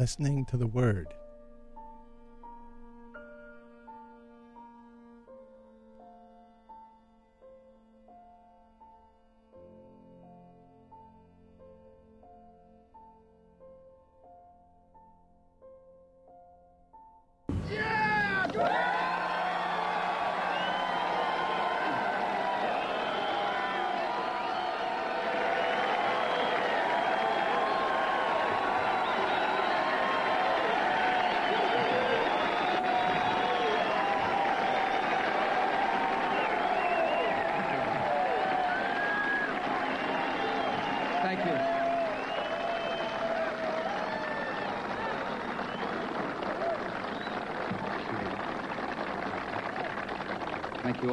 listening to the Word.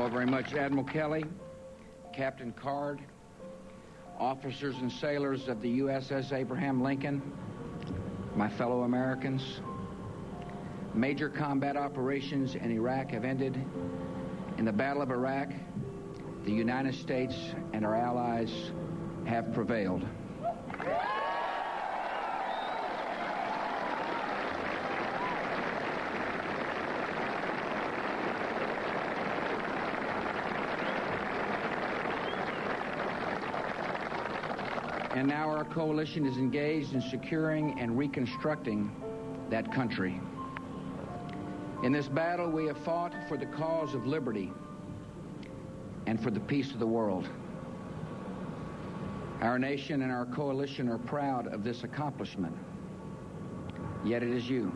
All very much, Admiral Kelly, Captain Card, officers and sailors of the USS Abraham Lincoln, my fellow Americans. Major combat operations in Iraq have ended. In the Battle of Iraq, the United States and our allies have prevailed. And now our coalition is engaged in securing and reconstructing that country. In this battle, we have fought for the cause of liberty and for the peace of the world. Our nation and our coalition are proud of this accomplishment. Yet it is you,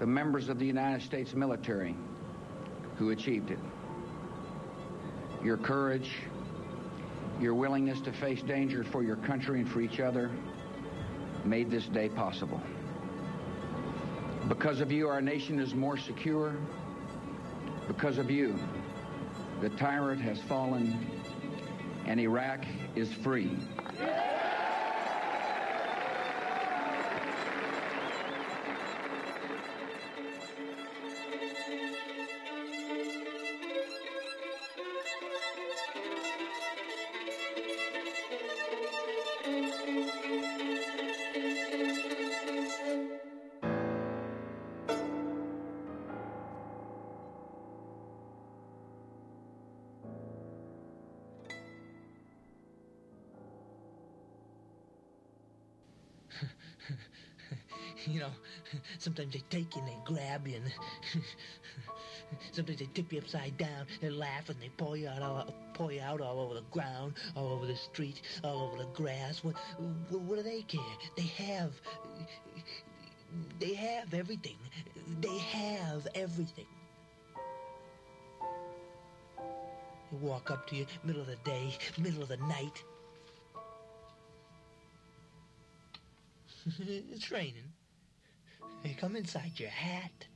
the members of the United States military, who achieved it. Your courage, your willingness to face danger for your country and for each other made this day possible. Because of you, our nation is more secure. Because of you, the tyrant has fallen and Iraq is free. Know, sometimes they take you and they grab you, and sometimes they tip you upside down and laugh and they pull you out, all, pull you out all over the ground, all over the street, all over the grass. What, what, what do they care? They have, they have everything. They have everything. They walk up to you, middle of the day, middle of the night. it's raining. Come inside your hat.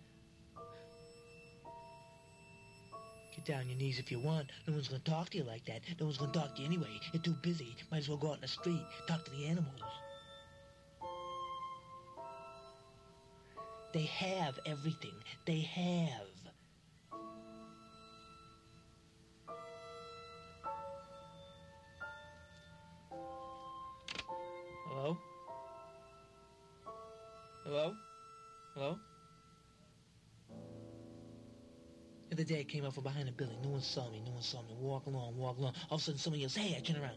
Get down on your knees if you want. No one's gonna talk to you like that. No one's gonna talk to you anyway. You're too busy. Might as well go out in the street, talk to the animals. They have everything. They have. Hello? The other day I came out from behind a building. No one saw me. No one saw me. Walk along, walk along. All of a sudden somebody yells, hey, I turn around.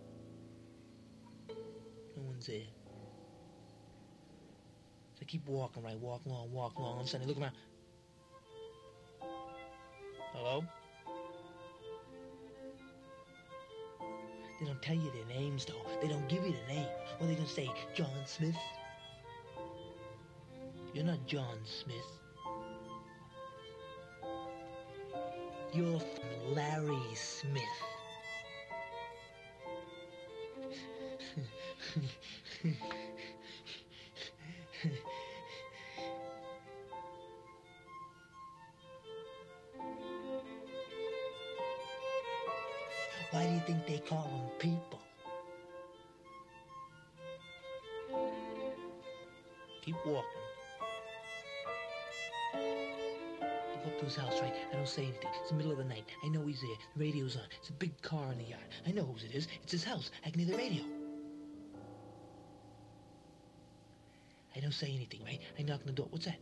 No one's there. So I keep walking, right? Walk along, walk along. All of a sudden I look around. Hello? They don't tell you their names, though. They don't give you the name. What are going to say? John Smith? You're not John Smith. You're Larry Smith. his house. I can hear the radio. I don't say anything, right? I knock on the door. What's that?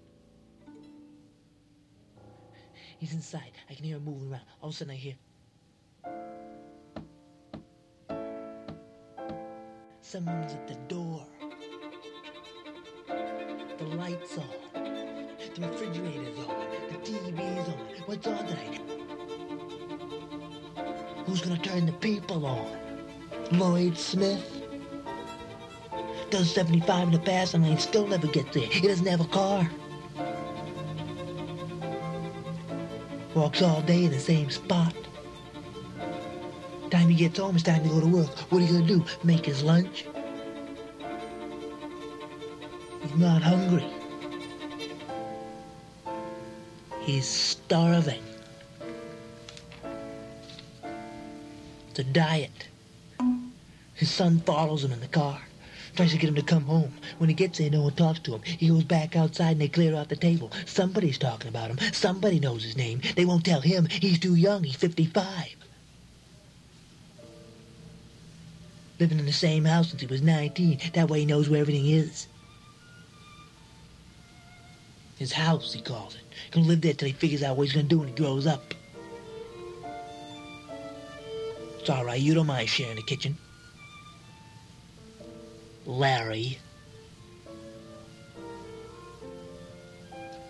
He's inside. I can hear him moving around. All of a sudden, I hear. Someone's at the door. The lights on. The refrigerator's on. The TV's on. What's on tonight? Who's gonna turn the people on? Lloyd Smith? Does 75 in the fast lane, still never gets there. He doesn't have a car. Walks all day in the same spot. Time he gets home, it's time to go to work. What are you gonna do? Make his lunch? He's not hungry. He's starving. It's a diet. His son follows him in the car. Tries to get him to come home. When he gets there, no one talks to him. He goes back outside and they clear out the table. Somebody's talking about him. Somebody knows his name. They won't tell him. He's too young. He's 55. Living in the same house since he was 19. That way he knows where everything is. His house, he calls it. Gonna live there till he figures out what he's gonna do when he grows up. It's all right. You don't mind sharing the kitchen. Larry.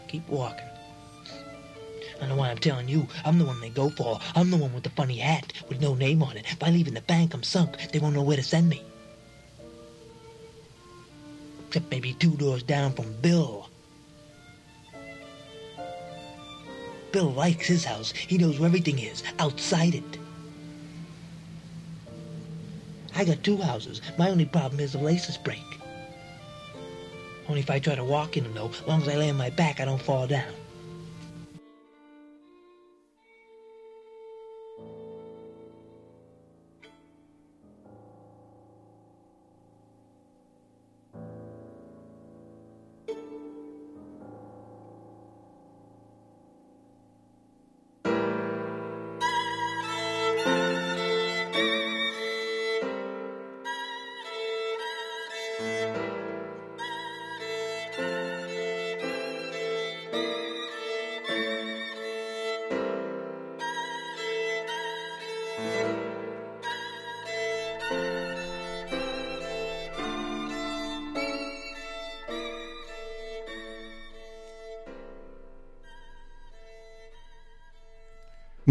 Keep walking. I know why I'm telling you. I'm the one they go for. I'm the one with the funny hat with no name on it. If I leave in the bank, I'm sunk. They won't know where to send me. Except maybe two doors down from Bill. Bill likes his house. He knows where everything is, outside it. I got two houses. My only problem is the laces break. Only if I try to walk in them, though. As long as I lay on my back, I don't fall down.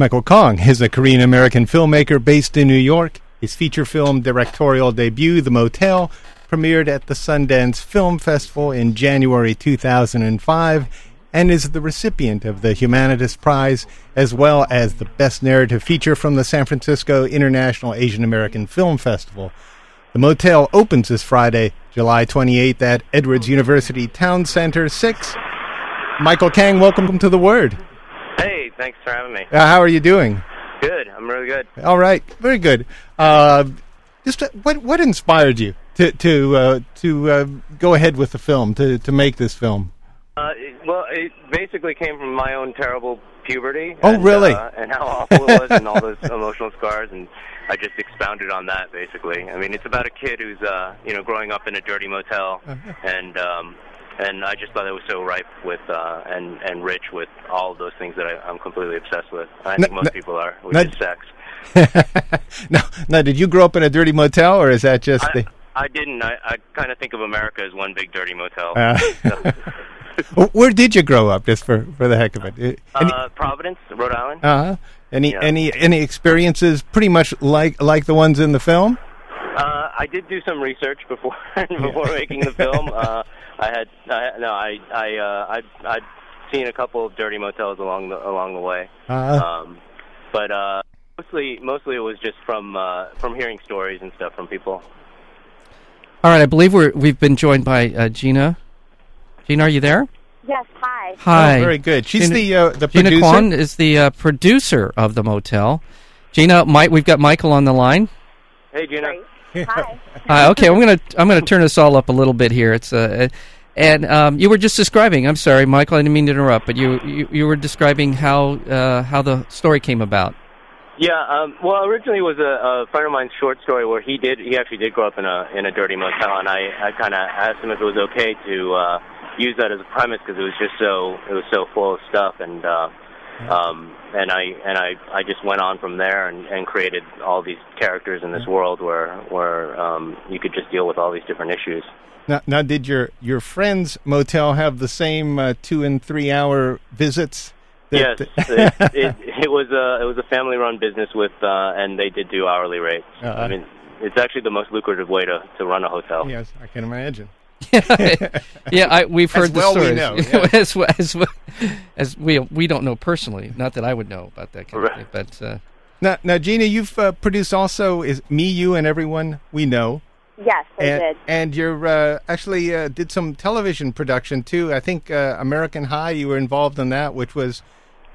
Michael Kang is a Korean American filmmaker based in New York. His feature film directorial debut, The Motel, premiered at the Sundance Film Festival in January 2005 and is the recipient of the Humanitas Prize as well as the Best Narrative Feature from the San Francisco International Asian American Film Festival. The motel opens this Friday, July 28th at Edwards University Town Center 6. Michael Kang, welcome to the Word. Thanks for having me. Uh, how are you doing? Good, I'm really good. All right, very good. Uh, just uh, what what inspired you to to uh, to uh, go ahead with the film to to make this film? Uh, it, well, it basically came from my own terrible puberty. Oh, and, really? Uh, and how awful it was, and all those emotional scars, and I just expounded on that. Basically, I mean, it's about a kid who's uh, you know growing up in a dirty motel, Uh-huh. and um, and I just thought it was so ripe with uh, and and rich with all of those things that I, I'm completely obsessed with. I think N- most n- people are, which n- is sex. now, now, did you grow up in a dirty motel, or is that just I, the? I didn't. I, I kind of think of America as one big dirty motel. Uh, So- where did you grow up, just for for the heck of it? Uh, Any, uh, Providence, Rhode Island. uh-huh. any yeah. any any experiences pretty much like like the ones in the film? Uh, I did do some research before before making the film. Uh, I had I, no, I I uh, I'd, I'd seen a couple of dirty motels along the along the way, Uh, um, but uh, mostly mostly it was just from uh, from hearing stories and stuff from people. All right, I believe we're we've been joined by uh, Gina. Gina, are you there? Yes, hi. Hi. oh, very good. She's Gina- the uh, the Gina producer. Kwon is the uh, producer of the motel. Gina, Mike, we've got Michael on the line. Hey, Gina. Great. Hi. Uh, okay, I'm gonna I'm gonna turn this all up a little bit here. It's uh, and um, you were just describing. I'm sorry, Michael. I didn't mean to interrupt, but you you, you were describing how uh, how the story came about. Yeah, um, well, originally it was a, a friend of mine's short story where he did he actually did grow up in a in a dirty motel, and I I kind of asked him if it was okay to uh, use that as a premise because it was just so it was so full of stuff, and uh, um, and I and I I just went on from there and, and created all these characters in this world where where um, you could just deal with all these different issues. Now, now did your your friend's motel have the same uh, two and three hour visits? yes, it, it, it was a it was a family run business with uh, and they did do hourly rates. Uh-uh. I mean, it's actually the most lucrative way to to run a hotel. yes, I can imagine. yeah, I, we've heard As well the we stories. know, You know, yeah. as, well- as, well- as we we don't know personally. Not that I would know about that kind of thing, but uh, Now, now, Gina, you've uh, produced also is me, you, and everyone we know. Yes, I and, did. and you're uh, actually uh, did some television production too. I think uh, American High. You were involved in that, which was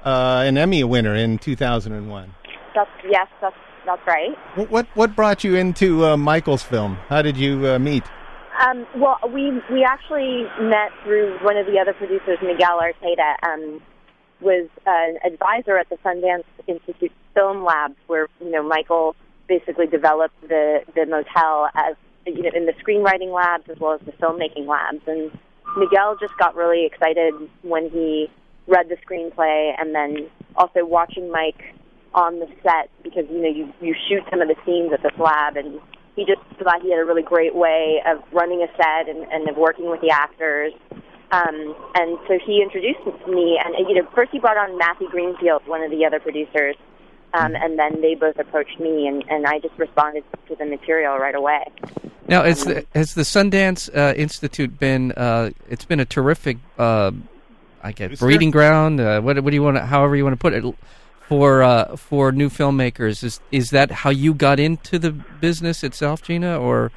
uh, an Emmy winner in 2001. That's yes, that's that's right. What what, what brought you into uh, Michael's film? How did you uh, meet? Um, well, we we actually met through one of the other producers, Miguel Arteta, um, was an advisor at the Sundance Institute Film Labs, where you know Michael basically developed the the motel as you know in the screenwriting labs as well as the filmmaking labs, and Miguel just got really excited when he read the screenplay, and then also watching Mike on the set because you know you you shoot some of the scenes at this lab and he just thought he had a really great way of running a set and, and of working with the actors. Um, and so he introduced me, and you know, first he brought on Matthew Greenfield, one of the other producers, um, and then they both approached me, and, and I just responded to the material right away. now has the, has the Sundance uh, Institute been? Uh, it's been a terrific, uh, I guess, breeding ground. Uh, what what do you want? to However you want to put it. For uh, for new filmmakers, is is that how you got into the business itself, Gina, or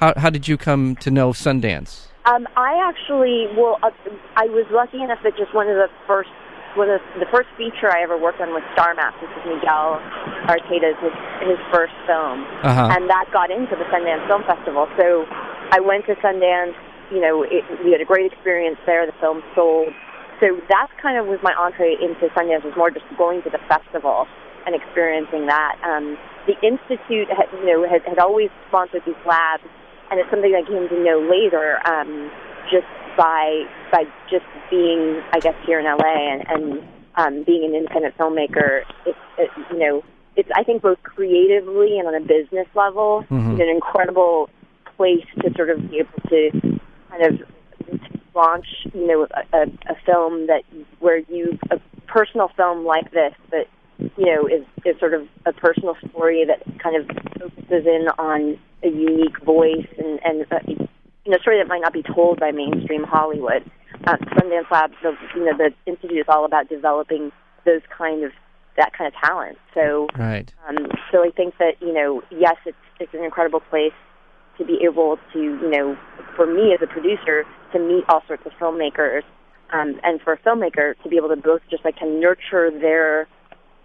how how did you come to know Sundance? Um, I actually, well, uh, I was lucky enough that just one of the first, one of the first feature I ever worked on was Star Maps. This is Miguel Arteta's his, his first film, Uh-huh. and that got into the Sundance Film Festival. So I went to Sundance. You know, it, we had a great experience there. The film sold. So that kind of was my entree into Sundance. Was more just going to the festival and experiencing that. Um, the institute, had, you know, had, had always sponsored these labs and it's something I came to know later, um, just by by just being, I guess, here in LA and, and um, being an independent filmmaker. It, it, you know, it's I think both creatively and on a business level, Mhm. it's an incredible place to sort of be able to kind of launch, you know, a, a, a film that where you a personal film like this that you know is is sort of a personal story that kind of focuses in on a unique voice and and uh, you know, a story that might not be told by mainstream Hollywood. Uh, Sundance Lab, the you know, the institute is all about developing those kind of that kind of talent. So Right. um, so I think that you know, yes, it's it's an incredible place to be able to you know, for me as a producer to meet all sorts of filmmakers, um, and for a filmmaker to be able to both just like to nurture their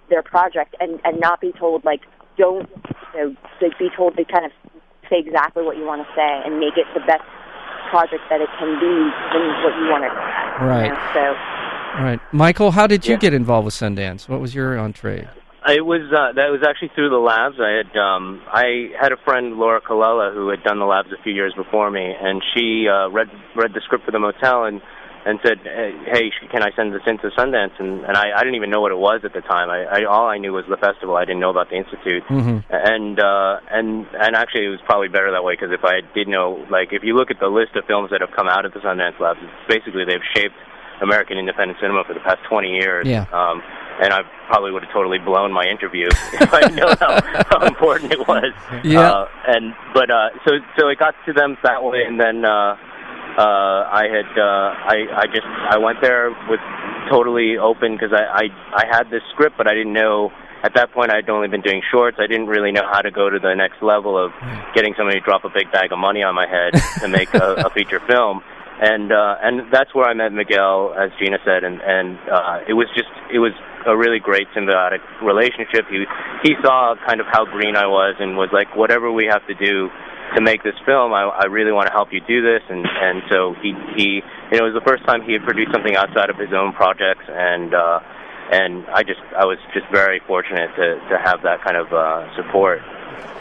their project and and not be told like don't you know like be told to kind of say exactly what you want to say and make it the best project that it can be than what you want it to be. you Right. know? So Right, Michael. How did you Yeah. get involved with Sundance? What was your entree? It was uh, that was actually through the labs. I had um, I had a friend Laura Colella who had done the labs a few years before me, and she uh, read read the script for the motel and and said, "Hey, can I send this into Sundance?" And and I, I didn't even know what it was at the time. I, I all I knew was the festival. I didn't know about the institute. Mhm. And uh, and and actually, it was probably better that way because if I did know, like, if you look at the list of films that have come out of the Sundance Labs, basically they've shaped American independent cinema for the past 20 years. Yeah. Um, and I probably would have totally blown my interview if I know how, how important it was. Yeah. Uh, and but uh, so so it got to them that way, and then uh, uh, I had uh, I I just I went there with totally open because I, I I had this script, but I didn't know. At that point, I'd only been doing shorts. I didn't really know how to go to the next level of getting somebody to drop a big bag of money on my head to make a, a feature film and uh, and that's where I met Miguel, as Gina said, and and uh, it was just it was a really great symbiotic relationship. He he saw kind of how green I was and was like, whatever we have to do to make this film, I, I really want to help you do this, and and so he he you know it was the first time he had produced something outside of his own projects, and uh, and I just I was just very fortunate to to have that kind of uh, support.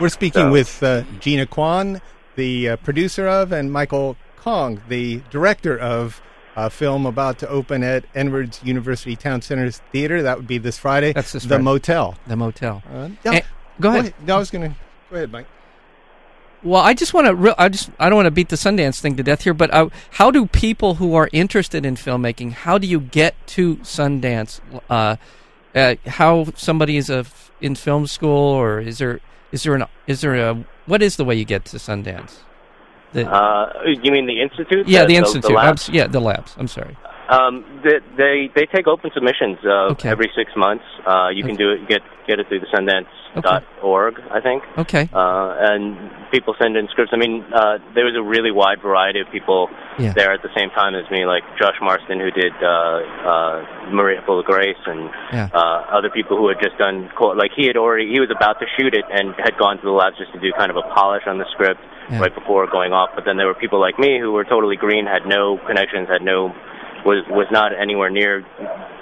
We're speaking So- with uh, Gina Kwon, the uh, producer of, and Michael Kang, the director of a film about to open at Edwards University Town Center's theater. That would be this Friday. That's this the Friday. Motel. The motel. Uh, Eh, go ahead. No, I was going to go ahead, Mike. Well, I just want to. Re- I just. I don't want to beat the Sundance thing to death here, but uh, how do people who are interested in filmmaking? How do you get to Sundance? Uh, uh, how somebody is a f- in film school, or is there is there an is there a what is the way you get to Sundance? The, Uh, you mean the institute? yeah, the, institute. I'm labs? yeah, the labs. I'm sorry. Um, they, they they take open submissions uh, Okay. every six months. Uh, you can do it get get it through the Sundance.org, I think. Okay. Uh, and people send in scripts. I mean, uh, there was a really wide variety of people Yeah. there at the same time as me, like Josh Marston, who did uh, uh, Maria Full of Grace, and Yeah. uh, other people who had just done like he had already he was about to shoot it and had gone to the labs just to do kind of a polish on the script Yeah. right before going off. But then there were people like me who were totally green, had no connections, had no was was not anywhere near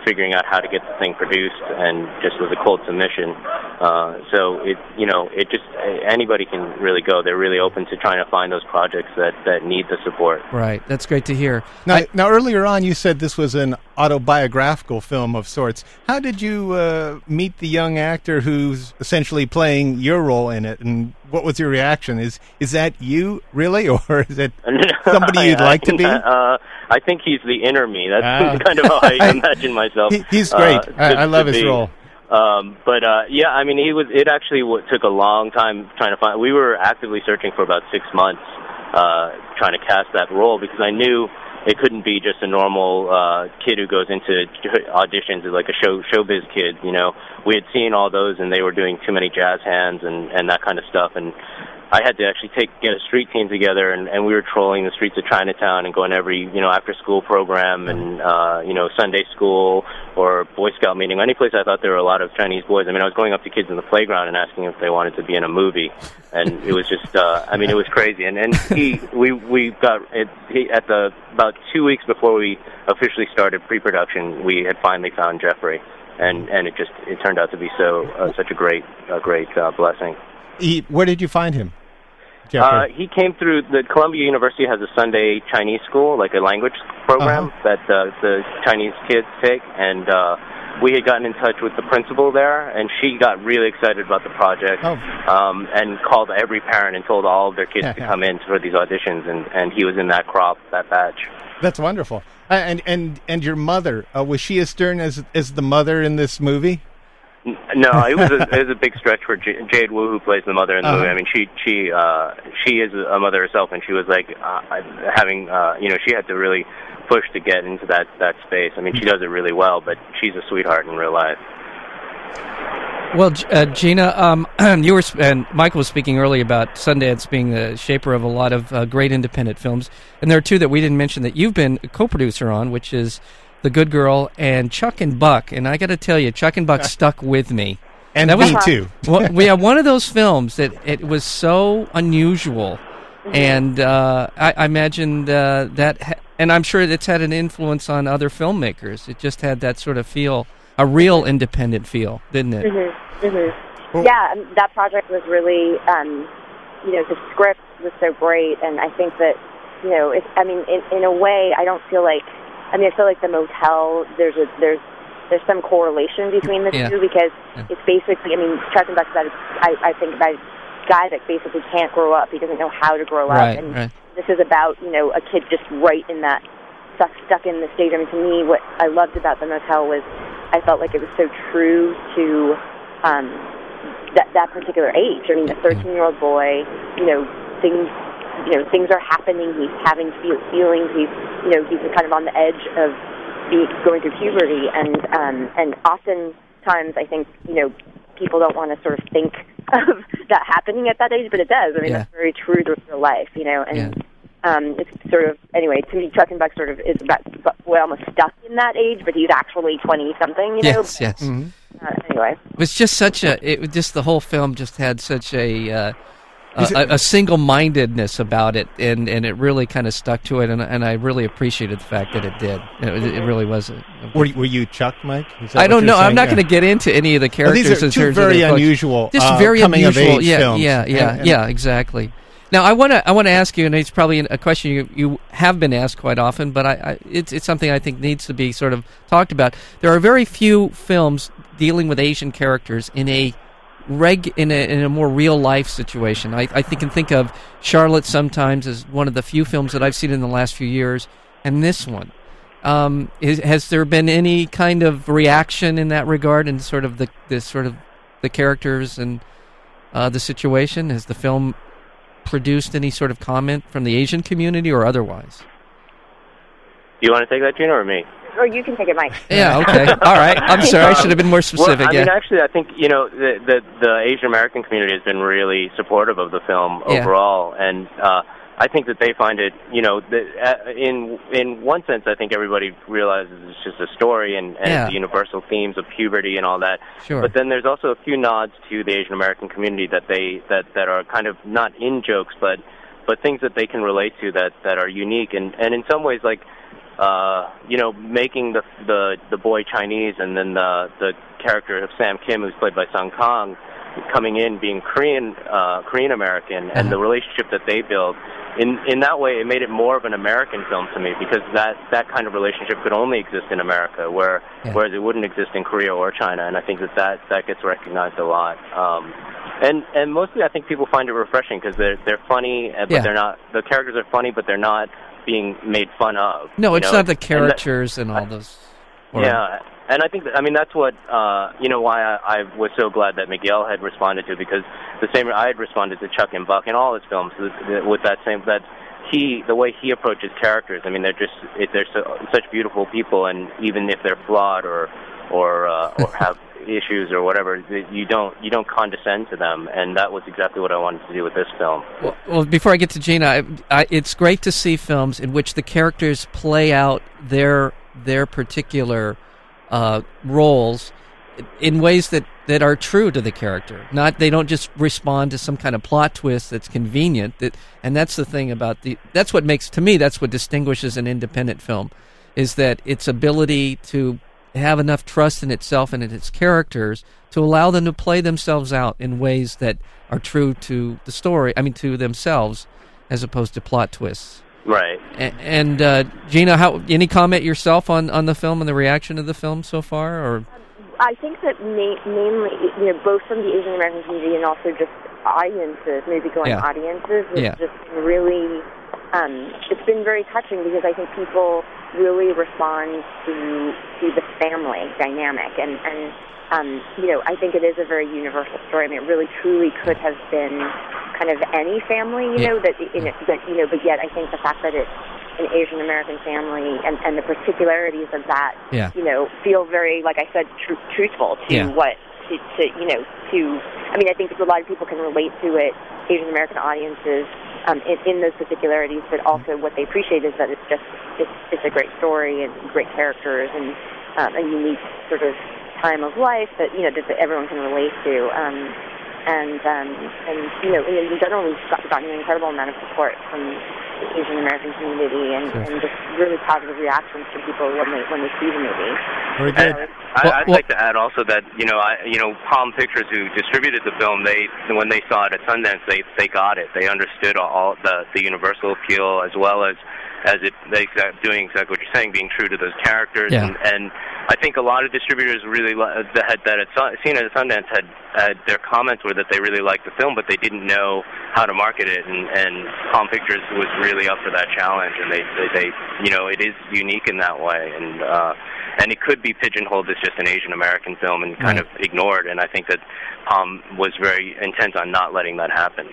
figuring out how to get the thing produced, and just was a cold submission. Uh, so it you know it just anybody can really go. They're really open to trying to find those projects that that need the support. Right. That's great to hear. Now, I- now, earlier on, you said this was an autobiographical film of sorts. How did you uh, meet the young actor who's essentially playing your role in it, and what was your reaction? Is is that you really, or is it somebody you'd I like to be? that, uh, I think he's the inner me. That's Ah. kind of how I imagine myself. He- he's great. uh, I, I love his be. role. Um, but uh, yeah, I mean, he was. It actually w- took a long time trying to find. We were actively searching for about six months, uh, trying to cast that role because I knew it couldn't be just a normal uh, kid who goes into auditions as like a show showbiz kid. You know, we had seen all those, and they were doing too many jazz hands and and that kind of stuff, and. I had to actually take get a street team together, and, and we were trolling the streets of Chinatown and going every you know after school program and uh, you know Sunday school or Boy Scout meeting, any place I thought there were a lot of Chinese boys. I mean, I was going up to kids in the playground and asking if they wanted to be in a movie, and it was just uh, I mean it was crazy. And and he we we got it he, at the about two weeks before we officially started pre-production, we had finally found Jeffrey, and and it just it turned out to be so uh, such a great a great uh, blessing. He, where did you find him, Uh, he came through the Columbia University has a Sunday Chinese school, like a language program that uh, the Chinese kids take, and uh, we had gotten in touch with the principal there, and she got really excited about the project, Oh. um, and called every parent and told all of their kids to come in for these auditions, and and he was in that crop, that batch. That's wonderful. Uh, and and and your mother uh, was she as stern as as the mother in this movie? No, it was a, it was a big stretch for J- Jade Wu, who plays the mother in the Uh-huh. movie. I mean, she she uh, she is a mother herself, and she was like uh, having uh, you know she had to really push to get into that that space. I mean, she does it really well, but she's a sweetheart in real life. Well, uh, Gina, um, you were sp- and Michael was speaking earlier about Sundance being the shaper of a lot of uh, great independent films, and there are two that we didn't mention that you've been a co-producer on, which is The Good Girl and Chuck and Buck. And I got to tell you, Chuck and Buck stuck with me. And That was- me too. well, we have one of those films that it was so unusual, and uh, I, I imagined uh, that, ha- and I'm sure it's had an influence on other filmmakers. It just had that sort of feel, a real independent feel, didn't it? Mm-hmm. Mm-hmm. Well- yeah, that project was really, um, you know, the script was so great, and I think that, you know, it, I mean, in, in a way, I don't feel like, I mean, I feel like the motel. There's a there's there's some correlation between the Yeah. two because Yeah. it's basically, I mean, Chuck and Buck's about, a- I, I think about a guy that basically can't grow up. He doesn't know how to grow up, and right. this is about you know a kid just right in that stuck stuck in the stage. I mean, to me, what I loved about the motel was I felt like it was so true to um, that that particular age. I mean, a 13 year old boy, you know, things you know things are happening. He's having feel, feelings. He's you know he's kind of on the edge of be, going through puberty, and um, and oftentimes I think you know people don't want to sort of think of that happening at that age, but it does. I mean, Yeah. that's very true to real life, you know, and Yeah. um, it's sort of anyway. To me, Chuck and Buck sort of is about well, almost stuck in that age, but he's actually twenty something, you know. Yes, yes. Mhm. Uh, anyway, It was just such a. It was just the whole film just had such a. Uh, uh, a, a single-mindedness about it, and, and it really kind of stuck to it, and, and I really appreciated the fact that it did. It, it really was. A, a Were, you- were you Chuck, Mike? I don't know. I'm not going to get into any of the Well, characters. these are two very unusual, just uh, very unusual. yeah, films. yeah, yeah, And- and- yeah, exactly. Now I want to I want to ask you, and it's probably a question you, you have been asked quite often, but I, I it's it's something I think needs to be sort of talked about. There are very few films dealing with Asian characters in a reg in a, in a more real life situation. I, I think can think of Charlotte sometimes as one of the few films that I've seen in the last few years, and this one. Um, is, has there been any kind of reaction in that regard, and sort of the the sort of the characters and uh, the situation? Has the film produced any sort of comment from the Asian community or otherwise? You want to take that, Gina, or me? Or you can take it, Mike. Yeah. Okay. All right. I'm sorry. I should have been more specific. Well, I yeah. mean, actually, I think you know the, the the Asian American community has been really supportive of the film Yeah. overall, and uh, I think that they find it, you know, the, uh, in in one sense, I think everybody realizes it's just a story and, and Yeah. the universal themes of puberty and all that. Sure. But then there's also a few nods to the Asian American community that they that that are kind of not in jokes, but but things that they can relate to that that are unique and and in some ways like uh, you know, making the the the boy Chinese and then the the character of Sam Kim, who's played by Sung Kang, coming in being Korean uh, Korean American, and the relationship that they build. In in that way, it made it more of an American film to me because that that kind of relationship could only exist in America, where Yeah. whereas it wouldn't exist in Korea or China. And I think that that, that gets recognized a lot. Um, and and mostly, I think people find it refreshing because they're they're funny, uh, but Yeah. they're not. The characters are funny, but they're not being made fun of. no, it's know? not the And that- caricatures and, all those. or- yeah, and I think that, I mean that's what uh, you know why I, I was so glad that Miguel had responded to because the same I had responded to Chuck and Buck in all his films with, with that same that he the way he approaches characters. I mean they're just they're so, such beautiful people, and even if they're flawed or or uh, or have issues or whatever, you don't you don't condescend to them, and that was exactly what I wanted to do with this film. Well, well, before I get to Gina, I, I, it's great to see films in which the characters play out their their particular uh, roles in ways that, that are true to the character. Not they don't just respond to some kind of plot twist that's convenient. That and that's the thing about the that's what makes to me that's what distinguishes an independent film is that its ability to have enough trust in itself and in its characters to allow them to play themselves out in ways that are true to the story. I mean, to themselves, as opposed to plot twists. Right. A- And uh, Gina, how any comment yourself on, on the film and the reaction of the film so far? Or I think that ma- mainly, you know, both from the Asian American community and also just audiences, movie-going Yeah. audiences, it's Yeah. just really, um, it's been very touching because I think people really respond to to the family dynamic, and and um, you know, I think it is a very universal story. I mean, it really truly could have been kind of any family, you Yeah. know, that in it, that you know, but yet I think the fact that it's an Asian American family and and the particularities of that yeah, you know, feel very, like I said, tr- truthful to Yeah. what, to, to, you know, to, I mean, I think a lot of people can relate to it, Asian American audiences, um, in, in those particularities, but also what they appreciate is that it's just, it's, it's a great story and great characters and um, a unique sort of time of life that, you know, that, that everyone can relate to. Um, and, um, and, you know, in general, we've got, gotten an incredible amount of support from Asian American community and, Sure. and just really positive reactions from people when they, when they see the movie. Very And good. I, I'd well- like to add also that you know, I, you know, Palm Pictures, who distributed the film, they when they saw it at Sundance, they they got it. They understood all the the universal appeal as well as as it they doing exactly what you're saying, being true to those characters. Yeah. And, and I think a lot of distributors really that had that had seen it at Sundance had, had their comments were that they really liked the film, but they didn't know how to market it. And, and Palm Pictures was really up for that challenge, and they, they they you know it is unique in that way. And uh, and it could be pigeonholed as just an Asian American film and kind Right. of ignored. And I think that Palm was very intent on not letting that happen.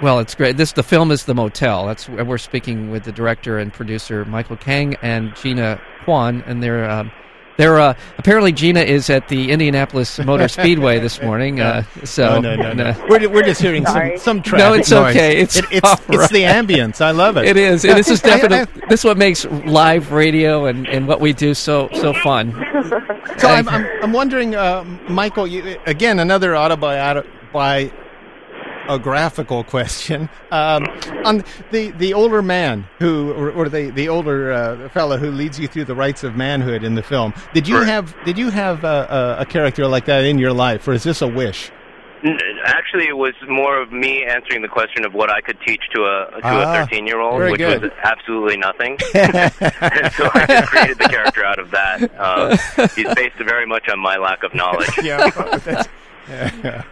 Well, it's great. This the film is the motel. That's we're speaking with the director and producer Michael Kang and Gina Kwon, and they're um, they're uh, apparently Gina is at the Indianapolis Motor Speedway this morning. Uh, so no, no, no, no. We're, we're just hearing some, Sorry. some traffic No, it's noise. okay. It's it, it's, all it's the ambience. I love it. It is. Yeah. This is I- I- definitely this is what makes live radio and, and what we do so so fun. So I'm, I'm, I'm wondering, uh, Michael. You, again, another autobi- by graphical question. Um, on the the older man who, or, or the the older uh, fellow who leads you through the rites of manhood in the film. Did you Right. have did you have a, a, a character like that in your life, or is this a wish? Actually, it was more of me answering the question of what I could teach to a to Ah, a 13 year old, which good. was absolutely nothing. and so I just created the character out of that. Um, he's based very much on my lack of knowledge. yeah, that's, yeah.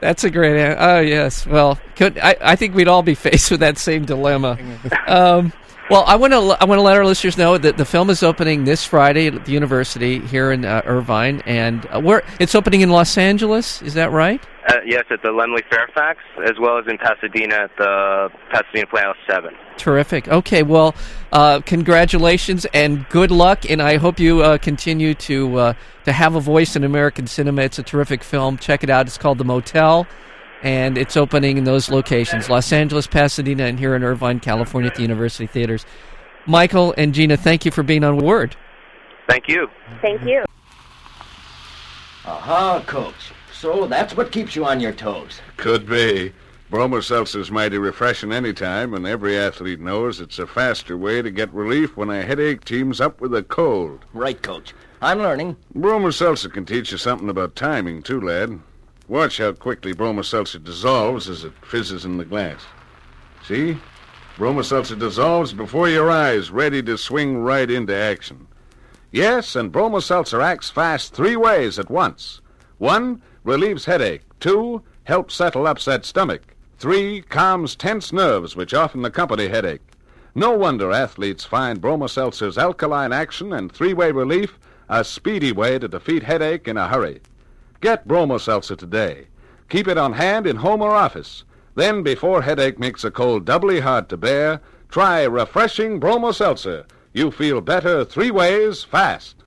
That's a great. an- Oh yes. Well, could I? I think we'd all be faced with that same dilemma. Um, well, I want to. I want to let our listeners know that the film is opening this Friday at the university here in uh, Irvine, and uh, where it's opening in Los Angeles. Is that right? Uh, yes, at the Laemmle Fairfax, as well as in Pasadena at the Pasadena Playhouse 7. Terrific. Okay. Well, uh, congratulations and good luck, and I hope you uh, continue to uh, to have a voice in American cinema. It's a terrific film. Check it out. It's called The Motel, and it's opening in those locations: Los Angeles, Pasadena, and here in Irvine, California, at the University Theaters. Michael and Gina, thank you for being on Word. Thank you. Thank you. Aha, Coach. So that's what keeps you on your toes. Could be. Bromo seltzer's mighty refreshing any time, and every athlete knows it's a faster way to get relief when a headache teams up with a cold. Right, Coach. I'm learning. Bromo seltzer can teach you something about timing, too, lad. Watch how quickly Bromo seltzer dissolves as it fizzes in the glass. See? Bromo seltzer dissolves before your eyes, ready to swing right into action. Yes, and Bromo seltzer acts fast three ways at once. One, relieves headache. Two, helps settle upset stomach. Three, calms tense nerves, which often accompany headache. No wonder athletes find Bromo seltzer's alkaline action and three way relief a speedy way to defeat headache in a hurry. Get Bromo seltzer today. Keep it on hand in home or office. Then, before headache makes a cold doubly hard to bear, try refreshing Bromo seltzer. You feel better three ways fast.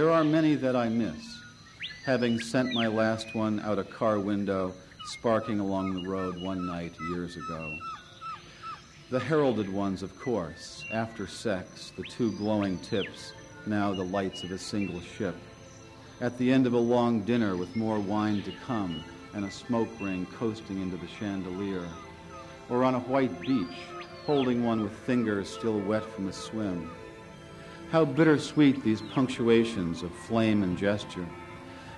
There are many that I miss, having sent my last one out a car window, sparking along the road one night years ago. The heralded ones, of course, after sex, the two glowing tips, now the lights of a single ship. At the end of a long dinner with more wine to come and a smoke ring coasting into the chandelier. Or on a white beach, holding one with fingers still wet from a swim. How bittersweet these punctuations of flame and gesture.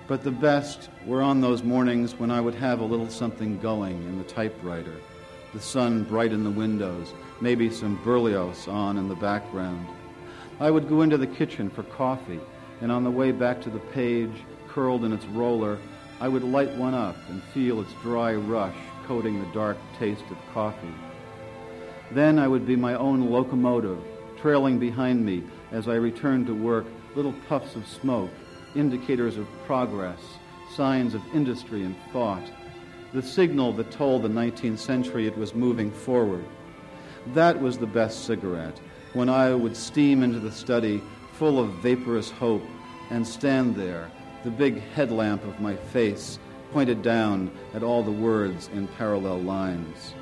But the best were on those mornings when I would have a little something going in the typewriter, the sun bright in the windows, maybe some Berlioz on in the background. I would go into the kitchen for coffee, and on the way back to the page, curled in its roller, I would light one up and feel its dry rush coating the dark taste of coffee. Then I would be my own locomotive, trailing behind me as I returned to work, little puffs of smoke, indicators of progress, signs of industry and thought, the signal that told the 19th century it was moving forward. That was the best cigarette, when I would steam into the study full of vaporous hope and stand there, the big headlamp of my face pointed down at all the words in parallel lines.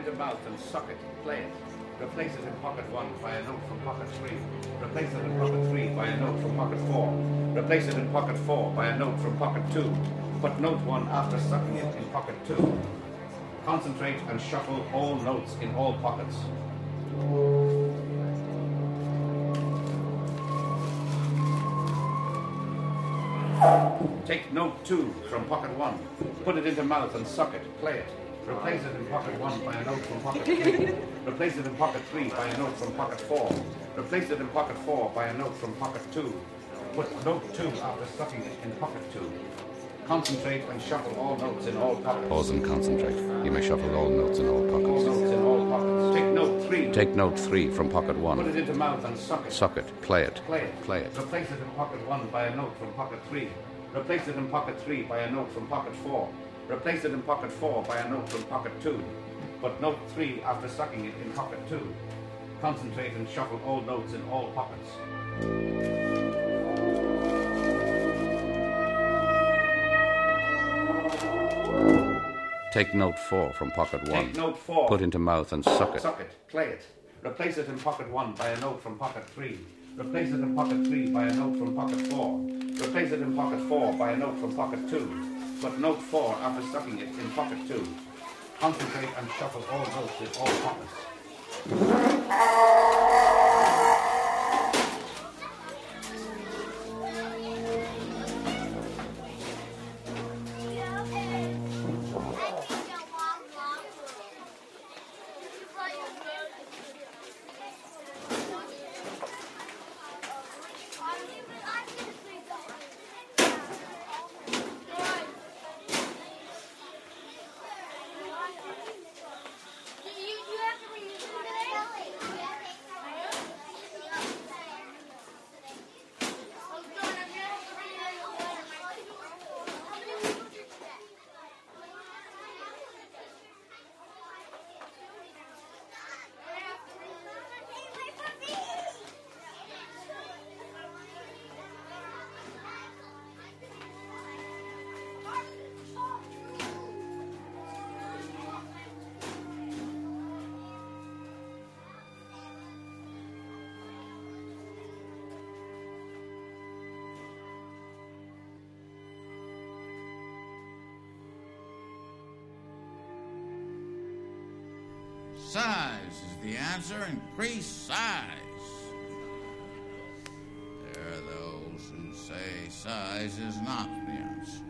Into mouth and suck it. Play it. Replace it in pocket one by a note from pocket three. Replace it in pocket three by a note from pocket four. Replace it in pocket four by a note from pocket two. Put note one after sucking it in pocket two. Concentrate and shuffle all notes in all pockets. Take note two from pocket one. Put it into mouth and suck it. Play it. Replace it in pocket one by a note from pocket three. Replace it in pocket three by a note from pocket four. Replace it in pocket four by a note from pocket two. Put note two after sucking it in pocket two. Concentrate and shuffle all notes in all pockets. Pause and concentrate. You may shuffle all notes in all All pockets. notes in all pockets. Take note three. Take note three from pocket one. Put it into mouth and suck it. Suck it. Play it. Play it. Play it. Replace it in pocket one by a note from pocket three. Replace it in pocket three by a note from pocket four. Replace it in pocket four by a note from pocket two. Put note three after sucking it in pocket two. Concentrate and shuffle all notes in all pockets. Take note four from pocket one. Take note four. Put into mouth and suck it. Suck it. Play it. Replace it in pocket one by a note from pocket three. Replace it in pocket three by a note from pocket four. Replace it in pocket four by a note from pocket two. Put note four after sucking it in pocket two. Concentrate and shuffle all notes in all pockets. Size is the answer. Increase size. There are those who say size is not the answer.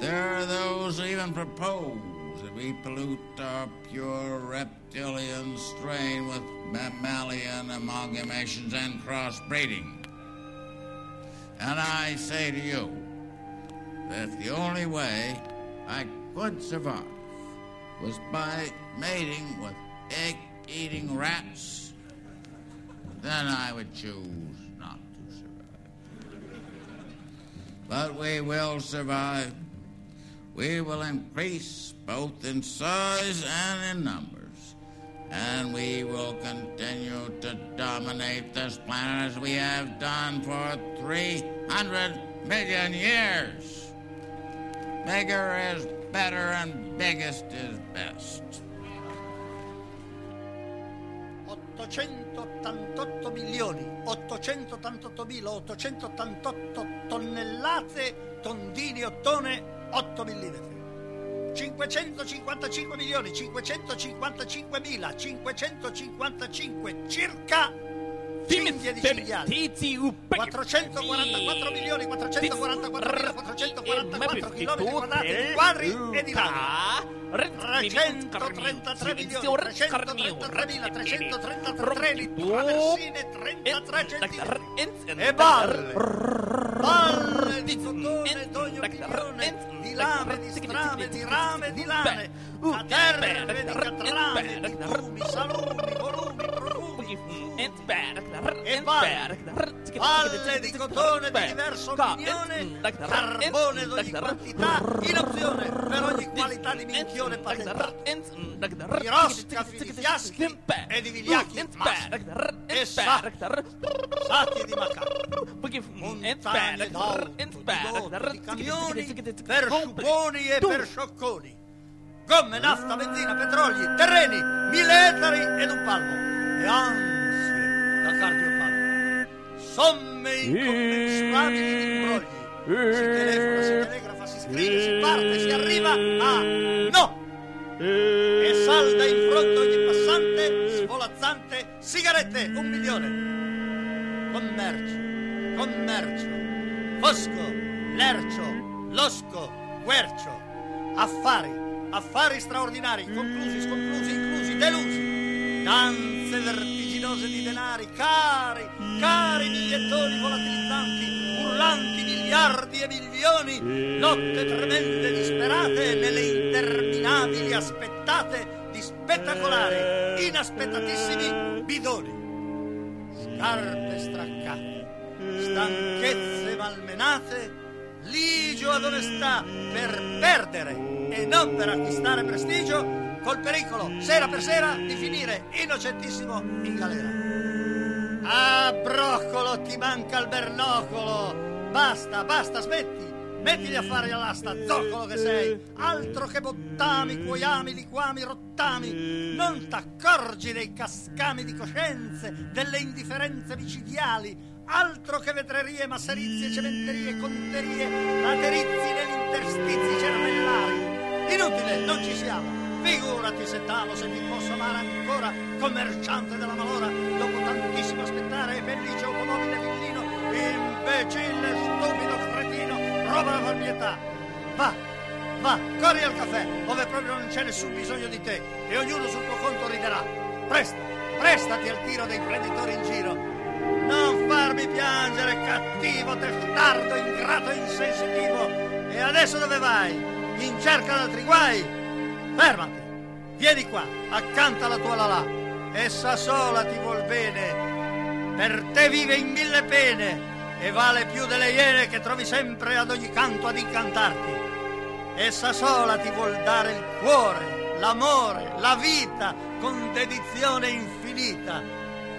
There are those who even propose that we pollute our pure reptilian strain with mammalian amalgamations and crossbreeding. And I say to you that the only way I could survive was by mating with egg eating rats, then I would choose not to survive. But we will survive. We will increase both in size and in numbers. And we will continue to dominate this planet as we have done for 300 million years. Bigger is better and biggest is best. 888 milioni, 888.888 tonnellate tondini ottone 8 mm. 555 milioni, 555 mila, 555 circa cinghie di cinghiali. 444 milioni, 444 mila, 444 chilometri quadrati di quadri e di laghi. 333 milioni, 333 mila, 333 treni, traversine, 33 centimetri. E balle, balle di cotone d'ogni milione, di lame, di strame, di rame, di lane, caterve di catrame, di fumi, salumi, volumi. E balle, balle di cotone di diverso milione, carbone d'ogni quantità, in opzione per ogni qualità di minchione patentato. Di roscafi, di fiaschi e di vigliacchi. E sacchi, sacchi di macaco. Montagne d'auto, di botte, di camioni, per sciuponi e per sciocconi. Gomme, nafta, benzina, petroli, terreni, mille ettari ed un palmo. E ansie da cardiopalmo. Somme incommensurabili imbrogli. Si telefona, si telegrafa, si scrive, si parte, si arriva a no! E salda in fronte ogni passante, svolazzante, sigarette, un milione. Commercio, commercio, fosco, lercio, losco, guercio, affari, affari straordinari, conclusi, sconclusi, inclusi, delusi, danze vertiginose di denari, cari, cari bigliettoni volatilizzanti, urlanti miliardi e milioni, lotte tremende disperate nelle interminabili aspettate di spettacolari, inaspettatissimi bidoni. Scarpe straccate, stanchezze malmenate, ligio ad onestà per perdere e non per acquistare prestigio, col pericolo, sera per sera, di finire innocentissimo in galera. Ah, broccolo, ti manca il bernocolo! Basta, basta, smetti! Mettili a fare all'asta, zoccolo che sei! Altro che bottami, cuoiami, liquami, rottami! Non t'accorgi dei cascami di coscienze, delle indifferenze micidiali! Altro che vetrerie, masserizie, cementerie, conterie, laterizi negli interstizi cervellari! Inutile, non ci siamo! Figurati se tavo se ti posso amare ancora, commerciante della malora, dopo tantissimo aspettare, felice automobile villino, imbecille, stupido, cretino, da far pietà. Va, va, corri al caffè, dove proprio non c'è nessun bisogno di te, e ognuno sul tuo conto riderà. Presta, prestati al tiro dei prenditori in giro. Farmi piangere, cattivo, testardo, ingrato, insensitivo. E adesso dove vai? In cerca d'altri guai? Fermati! Vieni qua, accanto alla tua Lalà. Essa sola ti vuol bene. Per te vive in mille pene e vale più delle iene che trovi sempre ad ogni canto ad incantarti. Essa sola ti vuol dare il cuore, l'amore, la vita con dedizione infinita.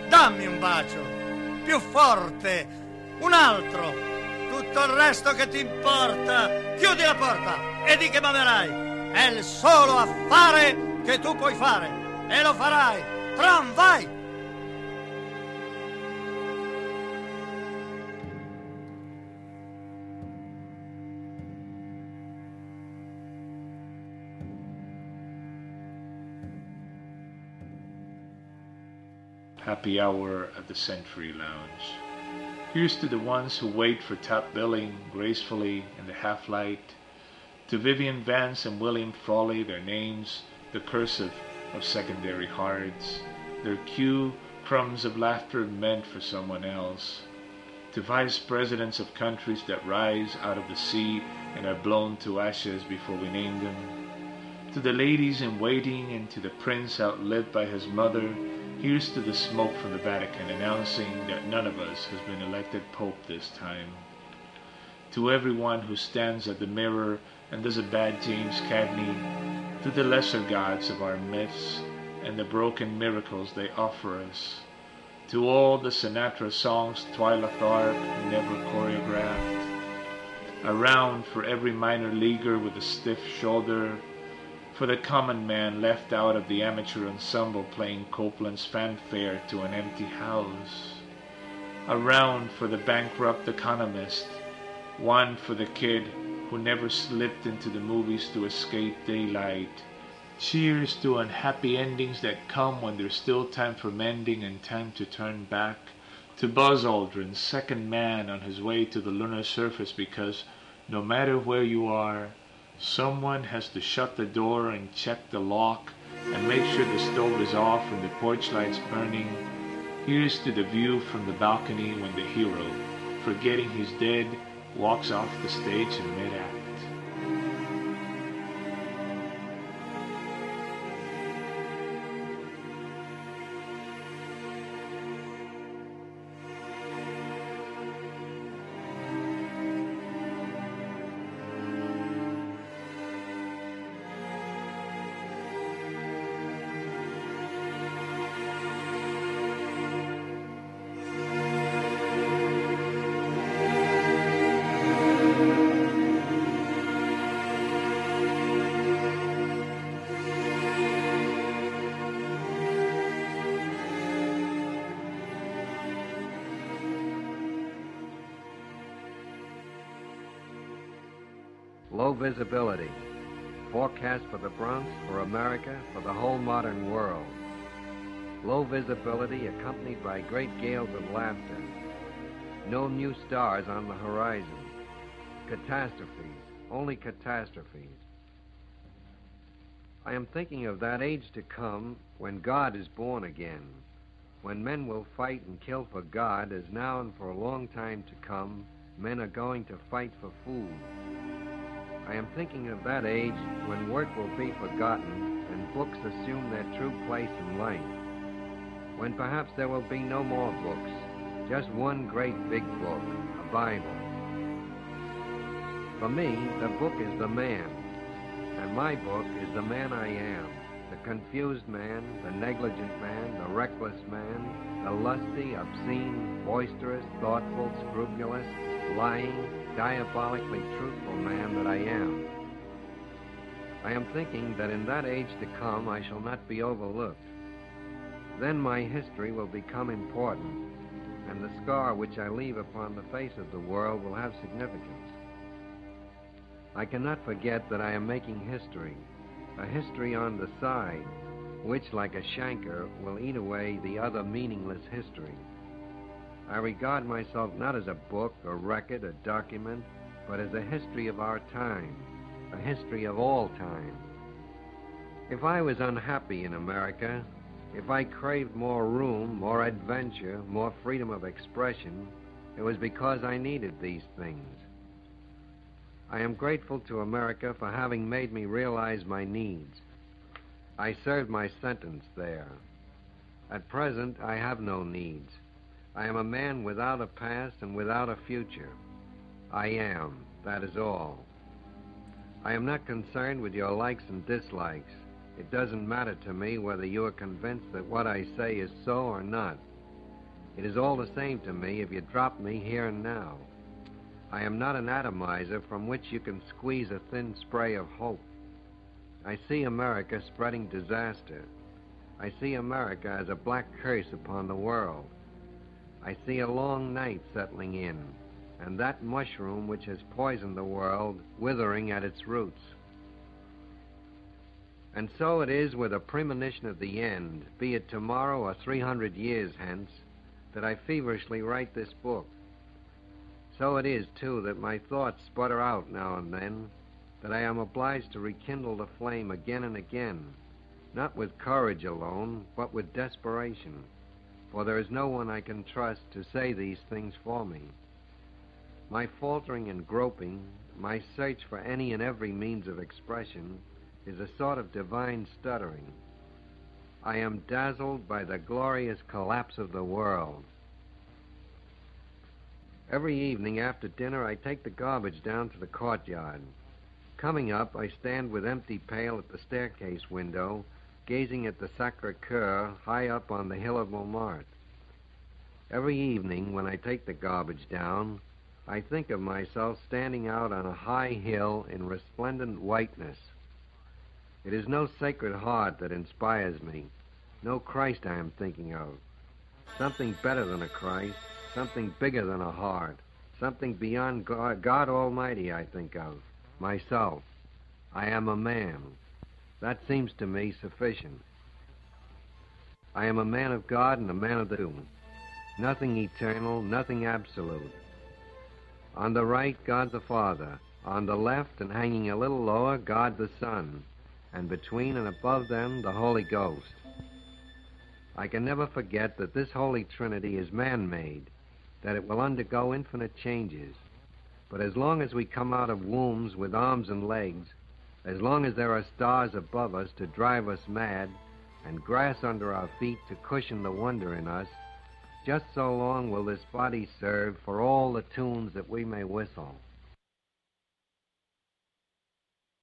Dammi un bacio, più forte, un altro. Tutto il resto che ti importa, chiudi la porta e di che mamerai. È il solo affare che tu puoi fare e lo farai. Tram, vai! Happy hour at the Century Lounge. Here's to the ones who wait for top billing gracefully in the half light to Vivian Vance and William Frawley, their names, the cursive of secondary hearts, their cue, crumbs of laughter meant for someone else. To vice presidents of countries that rise out of the sea and are blown to ashes before we name them. To the ladies in waiting and to the prince outlived by his mother, here's to the smoke from the Vatican announcing that none of us has been elected Pope this time. To everyone who stands at the mirror and does a bad James Cagney, to the lesser gods of our myths and the broken miracles they offer us, to all the Sinatra songs Twyla Tharp never choreographed, around for every minor leaguer with a stiff shoulder, for the common man left out of the amateur ensemble playing Copland's fanfare to an empty house, A round for the bankrupt economist, one for the kid who never slipped into the movies to escape daylight. Cheers to unhappy endings that come when there's still time for mending and time to turn back. To Buzz Aldrin, second man on his way to the lunar surface because no matter where you are, someone has to shut the door and check the lock and make sure the stove is off and the porch lights burning. Here's to the view from the balcony when the hero, forgetting he's dead, walks off the stage in mid-act. Visibility. Forecast for the Bronx, for America, for the whole modern world. Low visibility accompanied by great gales of laughter. No new stars on the horizon. Catastrophes, only catastrophes. I am thinking of that age to come when God is born again, when men will fight and kill for God as now and for a long time to come men are going to fight for food. I am thinking of that age when work will be forgotten and books assume their true place in life. When perhaps there will be no more books, just one great big book, a Bible. For me, the book is the man, and my book is the man I am. The confused man, the negligent man, the reckless man, the lusty, obscene, boisterous, thoughtful, scrupulous, lying, diabolically truthful man that I am. I am thinking that in that age to come I shall not be overlooked. Then my history will become important, and the scar which I leave upon the face of the world will have significance. I cannot forget that I am making history, a history on the side, which, like a shanker, will eat away the other meaningless history. I regard myself not as a book, a record, a document, but as a history of our time, a history of all time. If I was unhappy in America, if I craved more room, more adventure, more freedom of expression, it was because I needed these things. I am grateful to America for having made me realize my needs. I served my sentence there. At present, I have no needs. I am a man without a past and without a future. I am, that is all. I am not concerned with your likes and dislikes. It doesn't matter to me whether you are convinced that what I say is so or not. It is all the same to me if you drop me here and now. I am not an atomizer from which you can squeeze a thin spray of hope. I see America spreading disaster. I see America as a black curse upon the world. I see a long night settling in, and that mushroom which has poisoned the world withering at its roots. And so it is with a premonition of the end, be it tomorrow or 300 years hence, that I feverishly write this book. So it is, too, that my thoughts sputter out now and then, that I am obliged to rekindle the flame again and again, not with courage alone, but with desperation, for there is no one I can trust to say these things for me. My faltering and groping, my search for any and every means of expression, is a sort of divine stuttering. I am dazzled by the glorious collapse of the world. Every evening after dinner, I take the garbage down to the courtyard. Coming up, I stand with empty pail at the staircase window, gazing at the Sacre Coeur high up on the hill of Montmartre. Every evening, when I take the garbage down, I think of myself standing out on a high hill in resplendent whiteness. It is no sacred heart that inspires me, no Christ I am thinking of. Something better than a Christ, something bigger than a heart, something beyond God, God Almighty I think of, myself. I am a man. That seems to me sufficient. I am a man of God and a man of the tomb. Nothing eternal, nothing absolute. On the right, God the Father. On the left, and hanging a little lower, God the Son. And between and above them, the Holy Ghost. I can never forget that this Holy Trinity is man made, that it will undergo infinite changes. But as long as we come out of wombs with arms and legs, as long as there are stars above us to drive us mad, and grass under our feet to cushion the wonder in us, just so long will this body serve for all the tunes that we may whistle.